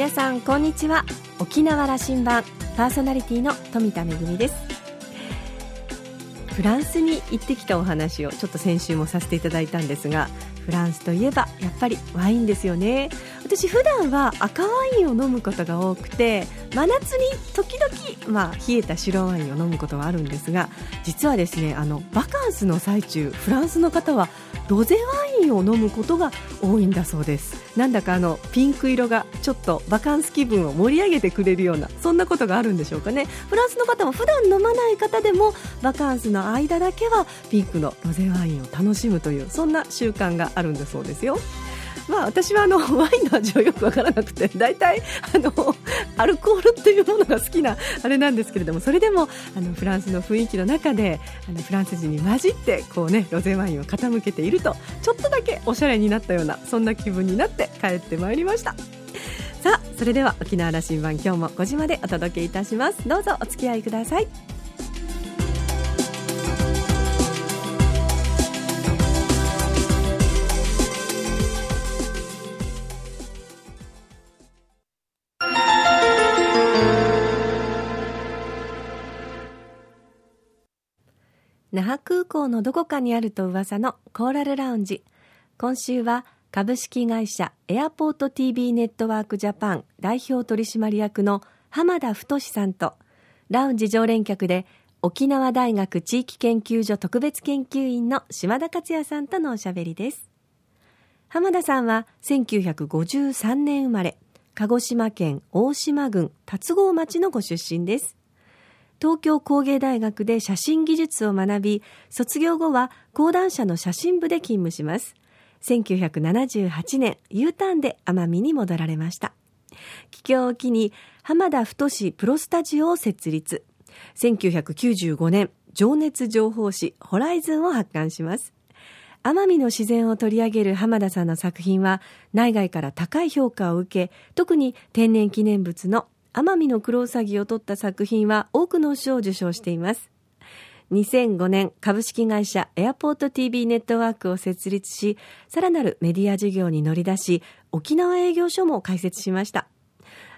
皆さんこんにちは。沖縄羅針盤パーソナリティの富田恵です。フランスに行ってきたお話をちょっと先週もさせていただいたんですがフランスといえばやっぱりワインですよね。私普段は赤ワインを飲むことが多くて真夏に時々、まあ、冷えた白ワインを飲むことはあるんですが実はですねあのバカンスの最中フランスの方はロゼワインを飲むことが多いんだそうです。なんだかあのピンク色がちょっとバカンス気分を盛り上げてくれるようなそんなことがあるんでしょうかね。フランスの方も普段飲まない方でもバカンスの間だけはピンクのロゼワインを楽しむというそんな習慣があるんだそうですよ。まあ、私はあの ワインの味はよく分からなくて大体あのアルコールっていうものが好きなあれなんですけれどもそれでもあのフランスの雰囲気の中であのフランス人に混じってこう、ね、ロゼワインを傾けているとちょっとだけおしゃれになったようなそんな気分になって帰ってまいりました。さあそれでは沖縄羅針盤今日も5時までお届けいたします。どうぞお付き合いください。那覇空港のどこかにあると噂のコーラルラウンジ。今週は株式会社エアポート TV ネットワークジャパン代表取締役の浜田太さんとラウンジ常連客で沖縄大学地域研究所特別研究員の島田克也さんとのおしゃべりです。浜田さんは1953年生まれ鹿児島県大島郡龍郷町のご出身です。東京工芸大学で写真技術を学び、卒業後は講談社の写真部で勤務します。1978年、U ターンで奄美に戻られました。帰郷を機に、浜田太プロスタジオを設立。1995年、情熱情報誌ホライズンを発刊します。奄美の自然を取り上げる浜田さんの作品は内外から高い評価を受け、特に天然記念物の奄美のクロウサギを撮った作品は多くの賞を受賞しています。2005年株式会社エアポート TV ネットワークを設立し、さらなるメディア事業に乗り出し、沖縄営業所も開設しました。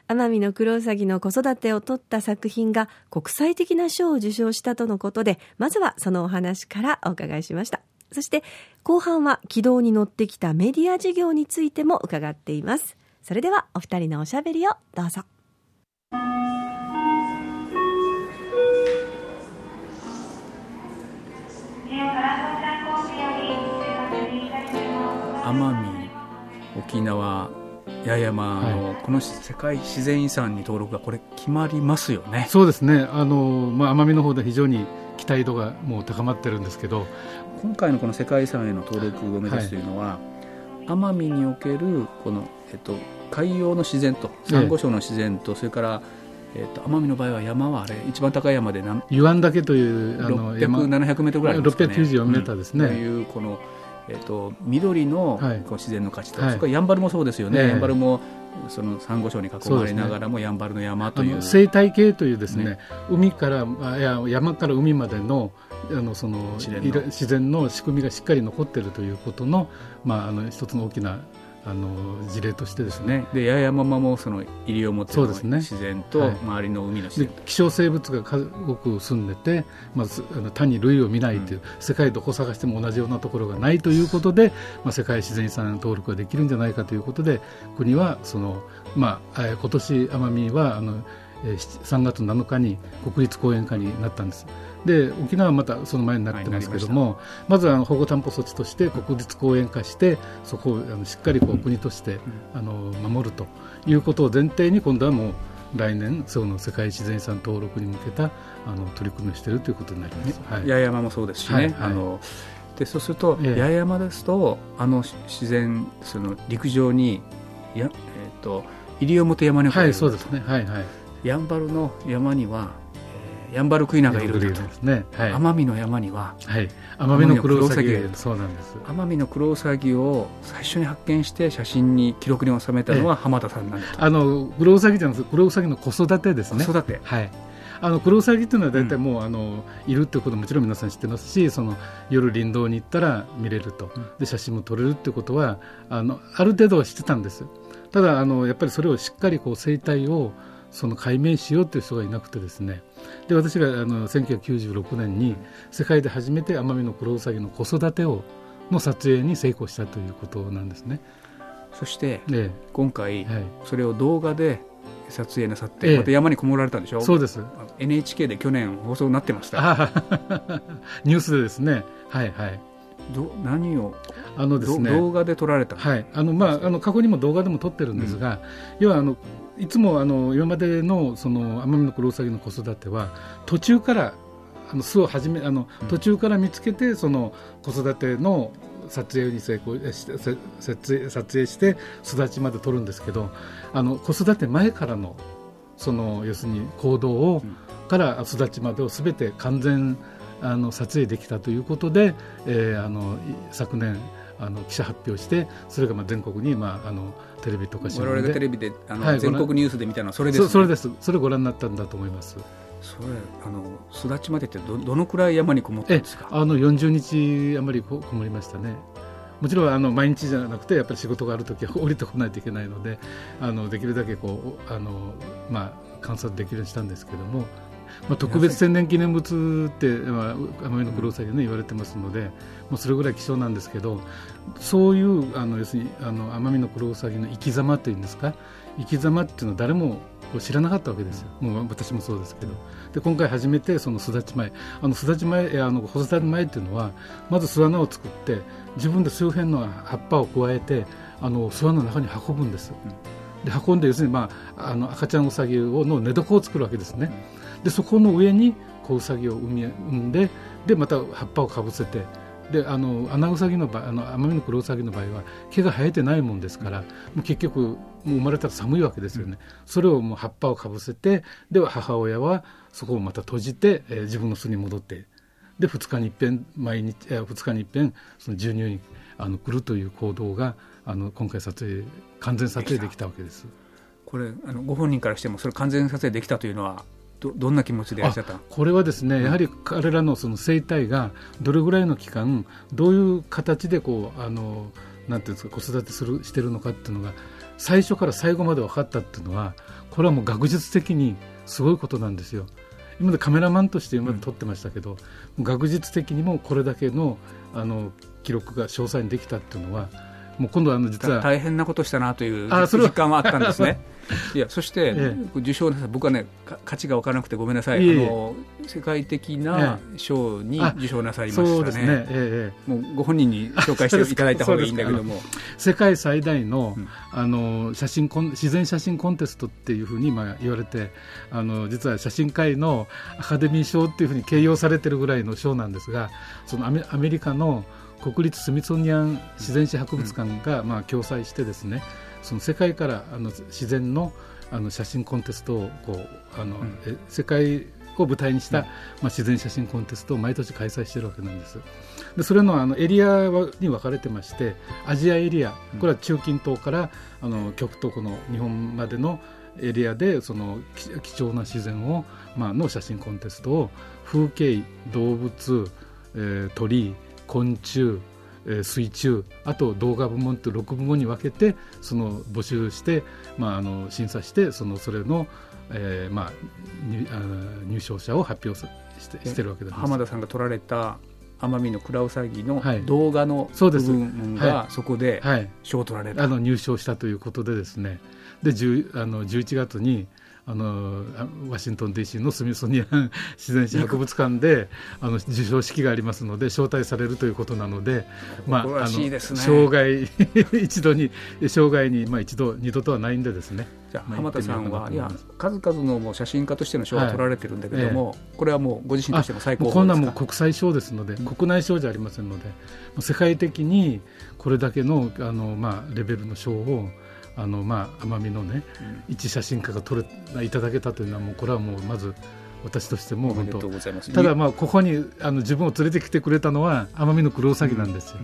奄美のクロウサギの子育てを撮った作品が国際的な賞を受賞したとのことで、まずはそのお話からお伺いしました。そして後半は軌道に乗ってきたメディア事業についても伺っています。それではお二人のおしゃべりをどうぞ。奄美沖縄八重山の、はい、この世界自然遺産に登録がこれ決まりますよね。そうですね。あの、まあ、奄美の方で非常に期待度がもう高まってるんですけど。今回のこの世界遺産への登録を目指すというのは、はい、奄美におけるこの、えっと、海洋の自然とサンゴ礁の自然と、ええ、それからえーと、奄美の場合は山はあれ一番高い山で何湯湾岳というあの600、700メートルぐらいありますかね。694メーターですね、うん、というこの、えーと、緑のこう自然の価値と、はい、それからやんばるもそうですよね、えー、やんばるもそのサンゴ礁に囲まれながらも、やんばるの山という。生態系というですね、ね、海からいや山から海までのあのその自然の。仕組みがしっかり残っているということの,、まあ、あの一つの大きなあの事例としてですね。で八重山もその西表の自然と周りの海の自然、はい、希少生物が数多く住んでて、まずあの単に類を見ないという、うん、世界どこ探しても同じようなところがないということで、まあ、世界自然遺産登録ができるんじゃないかということで国はその、まあ、今年奄美はあの3月7日に国立公園化になったんです。で沖縄はまたその前になってますけども、はい、まずあの保護担保措置として国立公園化してそこをあのしっかりこう国としてあの守るということを前提に今度はもう来年その世界自然遺産登録に向けたあの取り組みをしているということになります、はい、八重山もそうですしね、はいはい、あのでそうすると、八重山ですとあの自然その陸上にや、えーと、西表山にはいそうですね。はいはい。やんばるの山にはヤンバルクイナがいるんだと、ね。はい、奄美の山には、はい、奄美のクロウサギがいる。そうなんです。奄美のクロウサギを最初に発見して写真に記録に収めたのは浜田さんなんだと、あのクロウサギじゃなくてクロウサギの子育てですね。子育て。はい。あのクロウサギというのは大体もう、うん、あのいるってことももちろん皆さん知ってますしその夜林道に行ったら見れると、で写真も撮れるってことはあのある程度は知ってたんです。ただあのやっぱりそれをしっかりこう生態をその解明しようという人がいなくてですねで私があの1996年に世界で初めてアマミノクロウサギの子育てをの撮影に成功したということなんですね。そして、え今回、はい。それを動画で撮影なさって、ええ。また山にこもられたんでしょ？そうです。NHK で去年放送になってました。あニュースでですね、はいはい。ど何を、あのですね、ど動画で撮られたのはい、あのまああの過去にも動画でも撮ってるんですが、要はあのいつもあの今までのそのアマミノクロウサギの子育ては途中からあの巣を始めあのうん。途中から見つけてその子育ての撮影に成功えしてせ撮影撮影して育ちまで撮るんですけどあの子育て前からのその要するに行動を、うん。から育ちまでをすべて完全あの撮影できたということで、えーあのい昨年あの記者発表してそれがまあ全国に、まあ、あのテレビとか新我々がテ聞でレビであの、はい全国ニュースで見たのはそれです、ね、そそれです。それご覧になったんだと思います。それあの巣立ちまでってどどのくらい山にこもったんえですか？あの40日余りここもりましたね。もちろんあの毎日じゃなくてやっぱり仕事があるときは 降りてこないといけないのであのできるだけこうあの、まあ、観察できるようにしたんですけども、まあ、特別天然記念物って、まあ、アマミノクロウサギで、ね、言われてますので、もうそれぐらい希少なんですけどそういうあの要するにあのアマミノクロウサギの生き様というんですか？生き様っていうのは誰も知らなかったわけですよ、もう私もそうですけど。で今回初めてその巣立ち前あの巣立ち前えあの子育て前っていうのはまず巣穴を作って自分で周辺の葉っぱを加えてあの巣穴の中に運ぶんです、で運んで要するに、まあ、あの赤ちゃんウサギをの寝床を作るわけですね、でそこの上に子ウサギを産み産んででまた葉っぱをかぶせてであのアナウサギの場合あのアマミノクロウサギの場合は毛が生えてないもんですから、もう結局もう生まれたら寒いわけですよね、それをもう葉っぱをかぶせてでは母親はそこをまた閉じて、えー自分の巣に戻ってで2日に一遍毎日えー2日に一遍その授乳にあの来るという行動があの今回撮影完全撮影できたわけです。これあのご本人からしてもそれ完全撮影できたというのはどどんな気持ちでいらっしゃったの？これはですね、やはり彼らのその生態がどれぐらいの期間どういう形でこうあのなんていうんですか子育てするしてるのかっていうのが最初から最後まで分かったっていうのはこれはもう学術的にすごいことなんですよ。今までカメラマンとして今まで撮ってましたけど、もう学術的にもこれだけのあの記録が詳細にできたっていうのはもう今度はあの実はた大変なことしたなという実感はあったんですね。いやそして、え受賞なさ僕はねか価値が分からなくてごめんなさい。いえあの世界的な賞にあ受賞なさいましたね。ね、ええええ。もうご本人に紹介していただいた方がいいんだけども。世界最大の,、うん。あの写真コン自然写真コンテストっていうふうに今言われてあの実は写真界のアカデミー賞っていうふうに形容されてるぐらいの賞なんですがそのアメアメリカの国立スミソニアン自然史博物館が、まあ、共催してですねその世界からあの自然のあの写真コンテストをこうあの、世界を舞台にした、うん。まあ、自然写真コンテストを毎年開催しているわけなんです。でそれのあのエリアはに分かれてましてアジアエリアこれは中近東からあの極東この日本までのエリアでそのき貴重な自然を、まあの写真コンテストを風景動物、えー鳥昆虫えー水中あと動画部門と6部門に分けてその募集して、まあ、あの審査してそのそれの、えーまあ、入賞者を発表さしてしてるわけです。浜田さんが撮られた奄美のクラウサギのはい。動画の部そうです。分はがそこではい。賞を取られた、あの入賞したということでですね。で10あの11月にあのあワシントン DC のスミソニアン自然史博物館であの授賞式がありますので招待されるということなので、まあ、あの 一度に生涯に、まあ、一度二度とはないんでですね。じゃあまあ浜田さんは、いや数々のもう写真家としての賞は取られてるんだけども、これはもうご自身としても最高こんなんも国際賞ですので、国内賞じゃありませんので、世界的にこれだけのあの、まあ、レベルの賞をあの、まあ、奄美のね、一写真家が取れいただけたというのはもうこれはもうまず私としても本当ただまあここにあの自分を連れてきてくれたのは奄美のクロウサギなんですよ、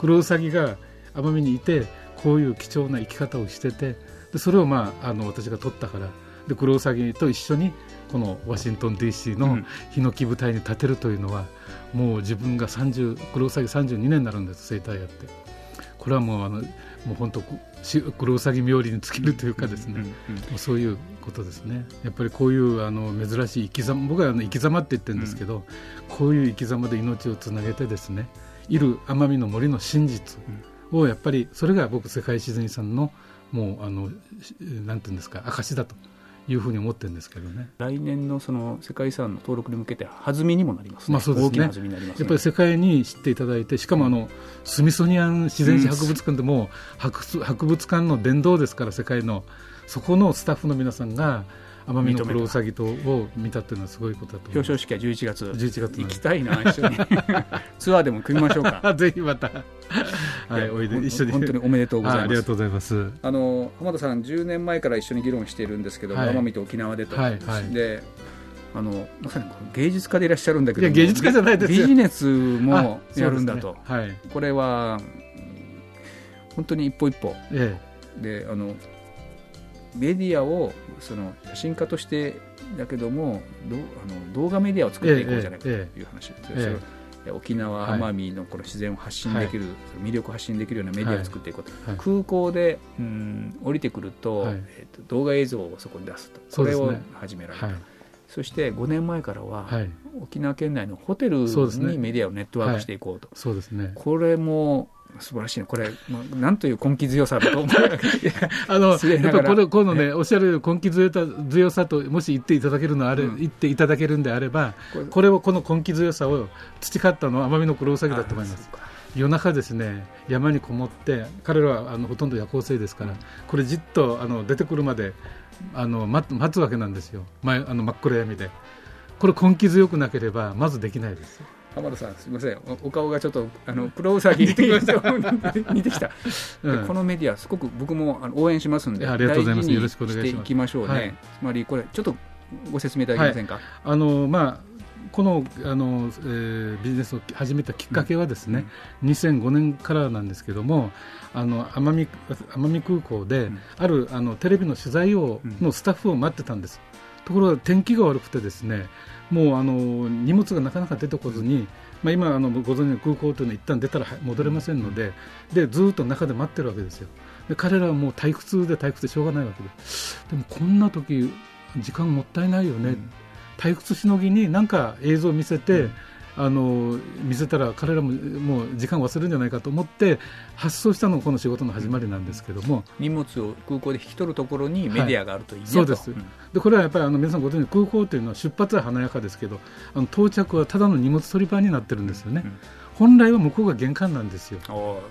クロウサギが奄美にいてこういう貴重な生き方をしててでそれをまああの私が撮ったからでクロウサギと一緒にこのワシントン DC のうん。ヒノキ舞台に立てるというのは、もう自分が30クロウサギ32年になるんです生態やって。これはもうあのもう本当黒うさぎ冥利に尽きるというかですね、うそういうことですね。やっぱりこういうあの珍しい生き様僕はあの生き様って言ってるんですけど、こういう生き様で命をつなげてですねいる奄美の森の真実をやっぱりそれが僕世界自然遺産のもうあのなんていうんですか証だというふうに思ってるんですけどね。来年のその世界遺産の登録に向けて弾みにもなります、ね、まあそうですね、ね、やっぱり世界に知っていただいてしかもあのスミソニアン自然史博物館でも博博物館の殿堂ですから世界のそこのスタッフの皆さんが奄美の黒うさぎとを見たっていうのはすごいことだと表彰式は11月。11月行きたいな一緒に。ツアーでも組みましょうか。ぜひまたはいおいで一緒に。本当におめでとうございます。ありがとうございます。あの浜田さん10年前から一緒に議論しているんですけど、はい、奄美と沖縄でと、はいはい、であのまさに芸術家でいらっしゃるんだけど芸術家じゃないですビジネスもやるんだと、ね。はい、これは本当に一歩一歩、ええ、であのメディアをその写真家としてだけどもどあの動画メディアを作っていこうじゃないかという話です、ええ、沖縄、奄美のこの自然を発信できる、はい、魅力を発信できるようなメディアを作っていこうと、はい、空港で、うん、降りてくるとはい、えーと、動画映像をそこに出すと。これを始められた。そして5年前からは、沖縄県内のホテルにメディアをネットワークしていこうと、そうですね、これも素晴らしいね、これ、まあ、なんという根気強さだと思う あの やっぱこれこのね、おっしゃる根気強さ強さと、もし言っていただけるのあれ、うん、言っていただけるんであれば、これをこの根気強さを培ったのは奄美の黒うさぎだと思います。夜中ですね山にこもって彼らはあのほとんど夜行性ですから、これじっとあの出てくるまであの待待つわけなんですよ。前あの真っ暗闇で。これ根気強くなければまずできないです浜田さんすみません。お顔がちょっとあのプロウサギ似てき 似てきた、うん、このメディアすごく僕もあの応援しますんでありがとうございます。よろしくお願いします。いきましょうね、はい、つまりこれちょっとご説明いただけませんか、はい、あのまあこのあの、えー、ビジネスを始めたきっかけはですね、うん、2005年からなんですけどもあの奄美奄美空港で、うん、あるあのテレビの取材を、のスタッフを待ってたんです、ところが天気が悪くてですねもうあの荷物がなかなか出てこずに、まあ、今あのご存知の空港というのは一旦出たら戻れませんのででずっと中で待ってるわけですよ。で彼らはもう退屈で退屈でしょうがないわけで。でもこんな時時間もったいないよね、うん、退屈しのぎに何か映像を見せて、うんあの見せたら彼らももう時間忘れるんじゃないかと思って発想したのがこの仕事の始まりなんですけども。荷物を空港で引き取るところにメディアがあるといい、はい、そうです、うん、でこれはやっぱりあの皆さんご存知空港というのは出発は華やかですけどあの到着はただの荷物取り場になってるんですよね、うん。本来は向こうが玄関なんですよ。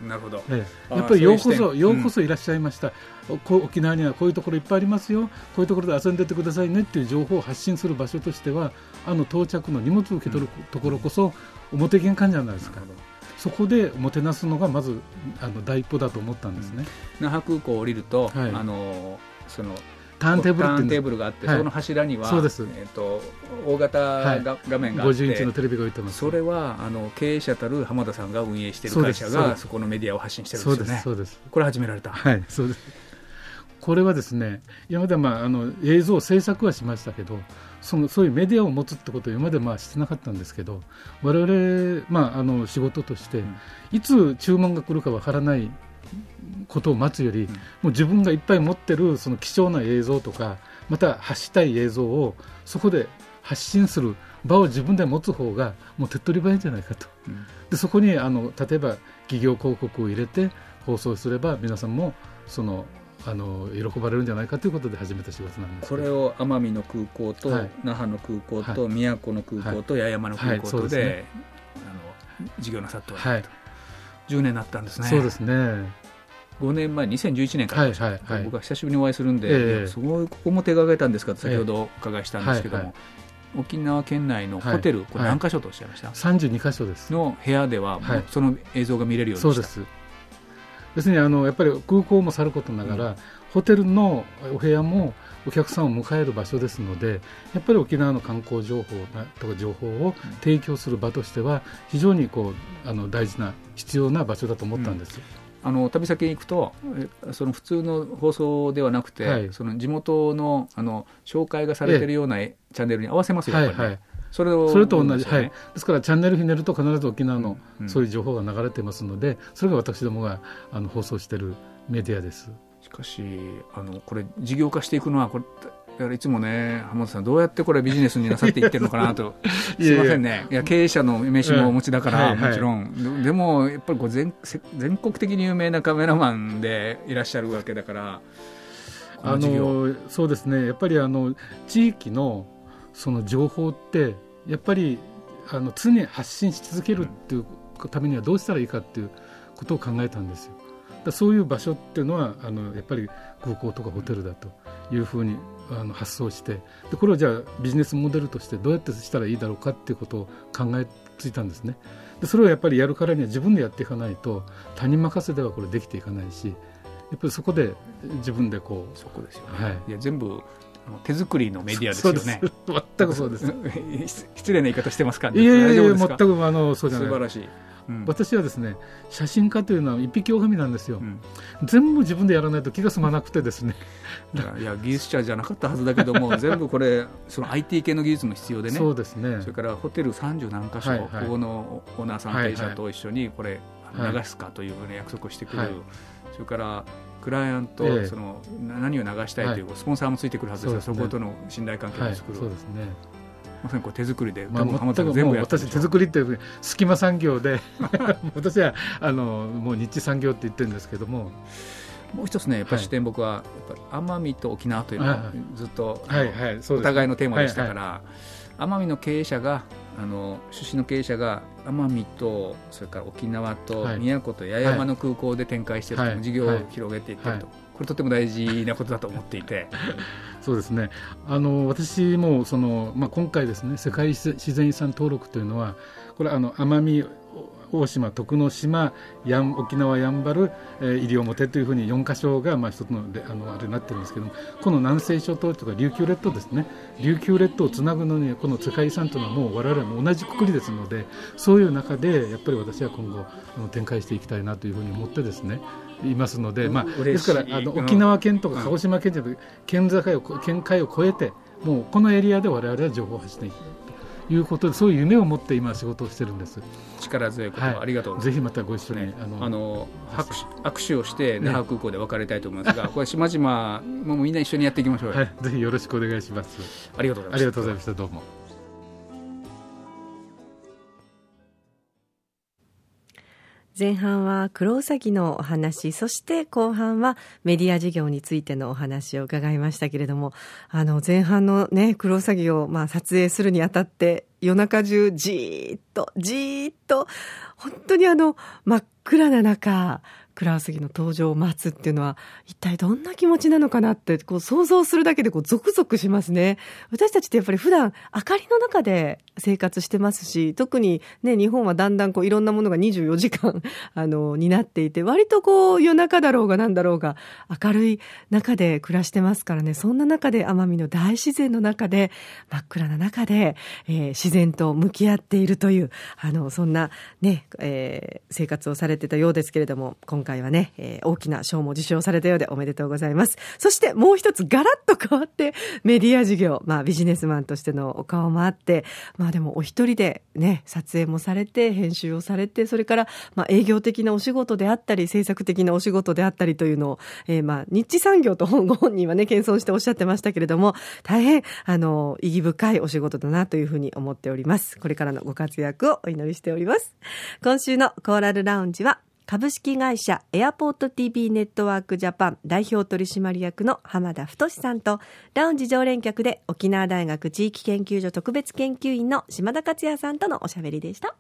なるほど、ええ、やっぱりようこそようこそいらっしゃいました、うん、沖縄にはこういうところいっぱいありますよ、こういうところで遊んでてくださいねっていう情報を発信する場所としては、あの到着の荷物を受け取るところこそ、表玄関じゃないですか。そこでもてなすのがまずあの第一歩だと思ったんですね。那覇空港を降りると、はい、あのそのターンテーブルターンテーブルがあって、はい、その柱にはそうです、えーと、大型が、画面があって50インチのテレビが置いてます。それはあの経営者たる浜田さんが運営している会社がそこのメディアを発信してるんですよね。そうです。これ始められた。はい。そうです。これはですね今までまああの映像制作はしましたけどそのそういうメディアを持つってことを今までまあしてなかったんですけど我々、まあ、あの仕事として、いつ注文が来るかわからないことを待つより、もう自分がいっぱい持ってるその貴重な映像とかまた発したい映像をそこで発信する場を自分で持つ方がもう手っ取り早いんじゃないかと、うん、でそこにあの例えば企業広告を入れて放送すれば皆さんもそのあの喜ばれるんじゃないかということで始めた仕事なんですこれを奄美の空港と、はい、那覇の空港と、はい、宮古の空港と、八重山の空港とでね、あの事業なさっておられると、はい、10年になったんですね。そうですね。5年前、2011年から、はいはいはい、僕は久しぶりにお会いするんで、えー、すごいここも手がけたんですかと先ほどお伺いしたんですけども、えーはいはい、沖縄県内のホテル、これ何箇所とおっしゃいました、はい、32箇所です。の部屋では、その映像が見れるようにそうです別にあのやっぱり空港もさることながら、うん、ホテルのお部屋もお客さんを迎える場所ですのでやっぱり沖縄の観光情報とか情報を提供する場としては非常にこうあの大事な必要な場所だと思ったんです。うん。あの旅先に行くとその普通の放送ではなくて、はい、その地元のあの紹介がされてるような、チャンネルに合わせますよ、はいはい、それをそれと同じ、ね、はい、ですからチャンネルひねると必ず沖縄のそういう情報が流れてますので、それが私どもがあの放送しているメディアです。しかしあのこれ事業化していくのはこれだからいつもね浜田さんどうやってこれビジネスになさっていってるのかなと。すいませんね。いや経営者の名刺もお持ちだから、もちろん。でもやっぱりこう全全国的に有名なカメラマンでいらっしゃるわけだからあのそうですね。やっぱりあの地域のその情報ってやっぱりあの常に発信し続けるっていうためにはどうしたらいいかっていうことを考えたんですよ。だそういう場所っていうのはあのやっぱり空港とかホテルだというふうにあの発想してでこれをじゃあビジネスモデルとしてどうやってしたらいいだろうかっていうことを考えついたんですね。でそれをやっぱりやるからには自分でやっていかないと他人任せではこれできていかないしやっぱりそこで自分でこうそこですよね、はい、いや全部手作りのメディアですよね。全くそうです。失礼な言い方してますか、ね、いやいやいや、全くあのそうじゃない。素晴らしい。うん、私はですね写真家というのは一匹狼なんですよ、うん、全部自分でやらないと気が済まなくてですね。いや技術者じゃなかったはずだけども全部これ その IT 系の技術も必要でね。そうですね。それからホテル30何箇所、はいはい、ここのオーナーさん経営者と一緒にこれ流すかというふうに約束をしてくる、はい、それからクライアント、その何を流したいというスポンサーもついてくるはずですが、そことの信頼関係を作る、そうですね。まさにこう手作りで、まあ、全くもう私手作りって隙間産業で 私はあのもう日産業って言ってるんですけども。もう一つねやっぱり視点、僕はやっぱ奄美と沖縄というのはずっと、はいはい、お互いのテーマでしたから、奄美の経営者があの出身の経営者が奄美とそれから沖縄と宮古と八重山の空港で展開してい。ると、事業を広げていってると、これとても大事なことだと思っていて。そうですね。あの私もその、まあ、今回ですね世界自然遺産登録というのはこれあの奄美大島、徳之島、やん沖縄やんばる、えー、西表というふうに4箇所がまあ一つのあのあれになってるんですけどもこの南西諸島とか琉球列島ですね。琉球列島をつなぐのにこの世界遺産というのはもう我々も同じくくりですのでそういう中でやっぱり私は今後あの展開していきたいなというふうに思ってですねいますので、まあ、ですからあの沖縄県とか鹿児島県じゃなくて県境を県界を越えてもうこのエリアで我々は情報を発していうことでそういう夢を持って今仕事をしてるんです。力強いことありがとうぜひまたご一緒に、ね、あのあの握手。握手をして那覇空港で別れたいと思いますが、ね、これ島々もうみんな一緒にやっていきましょうはい、ぜひよろしくお願いします。ありがとうございました。ありがとうございました。どうも前半はクロウサギのお話、そして後半はメディア事業についてのお話を伺いましたけれども、あの前半のね、クロウサギをまあ撮影するにあたって夜中中じーっと、じーっと、本当にあの真っ暗な中、クラウスギの登場を待つっていうのは一体どんな気持ちなのかなってこう想像するだけでこうゾクゾクしますね。私たちってやっぱり普段明かりの中で生活してますし特にね日本はだんだんこういろんなものが24時間 あのになっていて割とこう夜中だろうがなんだろうが明るい中で暮らしてますからね。そんな中で奄美の大自然の中で真っ暗な中で、えー、自然と向き合っているというあのそんなね、えー、生活をされてたようですけれども今回回はね、えー、大きな賞も受賞されたようでおめでとうございます。そしてもう一つガラッと変わってメディア事業、まあビジネスマンとしてのお顔もあって、まあでもお一人でね、撮影もされて、編集をされて、それからまあ営業的なお仕事であったり、制作的なお仕事であったりというのを、えー、まあ日地産業と本ご本人はね、謙遜しておっしゃってましたけれども、大変、あの、意義深いお仕事だなというふうに思っております。これからのご活躍をお祈りしております。今週のコーラルラウンジは、株式会社エアポート TV ネットワークジャパン代表取締役の浜田太さんとラウンジ常連客で沖縄大学地域研究所特別研究員の島田克也さんとのおしゃべりでした。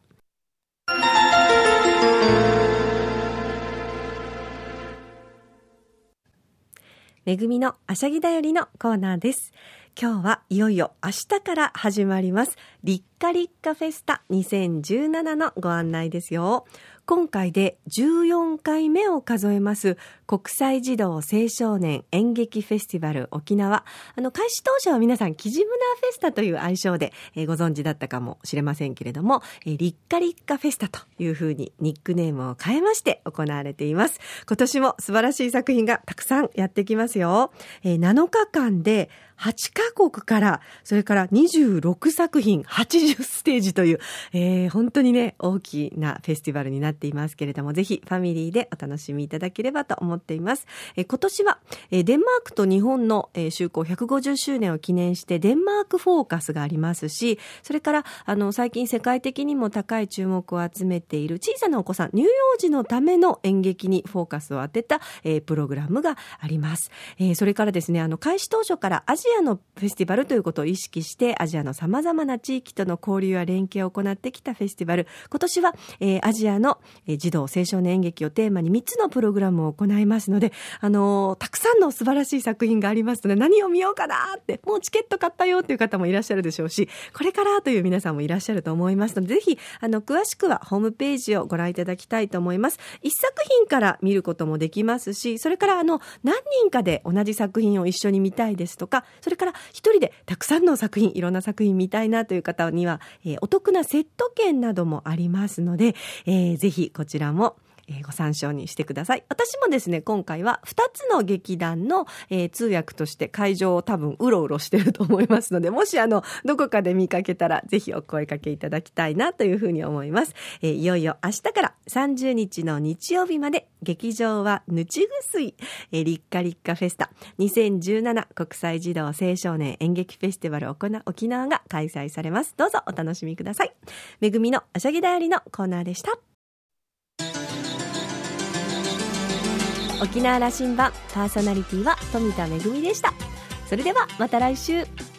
めぐみのあしゃぎだよりのコーナーです。今日はいよいよ明日から始まります立カリッカフェスタ2017のご案内ですよ。今回で14回目を数えます国際児童青少年演劇フェスティバル沖縄。あの、開始当初は皆さん、キジムナーフェスタという愛称で、えー、ご存知だったかもしれませんけれども、えー、リッカリッカフェスタというふうにニックネームを変えまして行われています。今年も素晴らしい作品がたくさんやってきますよ。えー、7日間で8カ国から、それから26作品、80ステージという、えー、本当にね、大きなフェスティバルになっていますけれども、ぜひファミリーでお楽しみいただければと思っています。えー、今年は、えー、デンマークと日本の、えー、就航150周年を記念して、デンマークフォーカスがありますし、それから、あの、最近世界的にも高い注目を集めている小さなお子さん、乳幼児のための演劇にフォーカスを当てた、えー、プログラムがあります。えー、それからですね、あの、開始当初からアジアアのフェスティバルということを意識してアジアの様々な地域との交流や連携を行ってきたフェスティバル。今年は、えー、アジアの、えー、児童青少年演劇をテーマに3つのプログラムを行いますので、あのー、たくさんの素晴らしい作品がありますので何を見ようかなってもうチケット買ったよっていう方もいらっしゃるでしょうしこれからという皆さんもいらっしゃると思いますのでぜひあの詳しくはホームページをご覧いただきたいと思います。一作品から見ることもできますしそれからあの何人かで同じ作品を一緒に見たいですとかそれから一人でたくさんの作品、いろんな作品見たいなという方には、えー、お得なセット券などもありますので、えー、ぜひこちらもえご参照にしてください。私もですね、今回は2つの劇団の、え、通訳として会場を多分うろうろしてると思いますので、もしあの、どこかで見かけたら、ぜひお声かけいただきたいなというふうに思います。え、いよいよ明日から30日の日曜日まで、劇場はぬちぐすい、えー、リッカリッカフェスタ2017国際児童青少年演劇フェスティバル沖縄が開催されます。どうぞお楽しみください。めぐみのあしゃぎだよりのコーナーでした。沖縄羅針盤パーソナリティは富田恵でした。それではまた来週。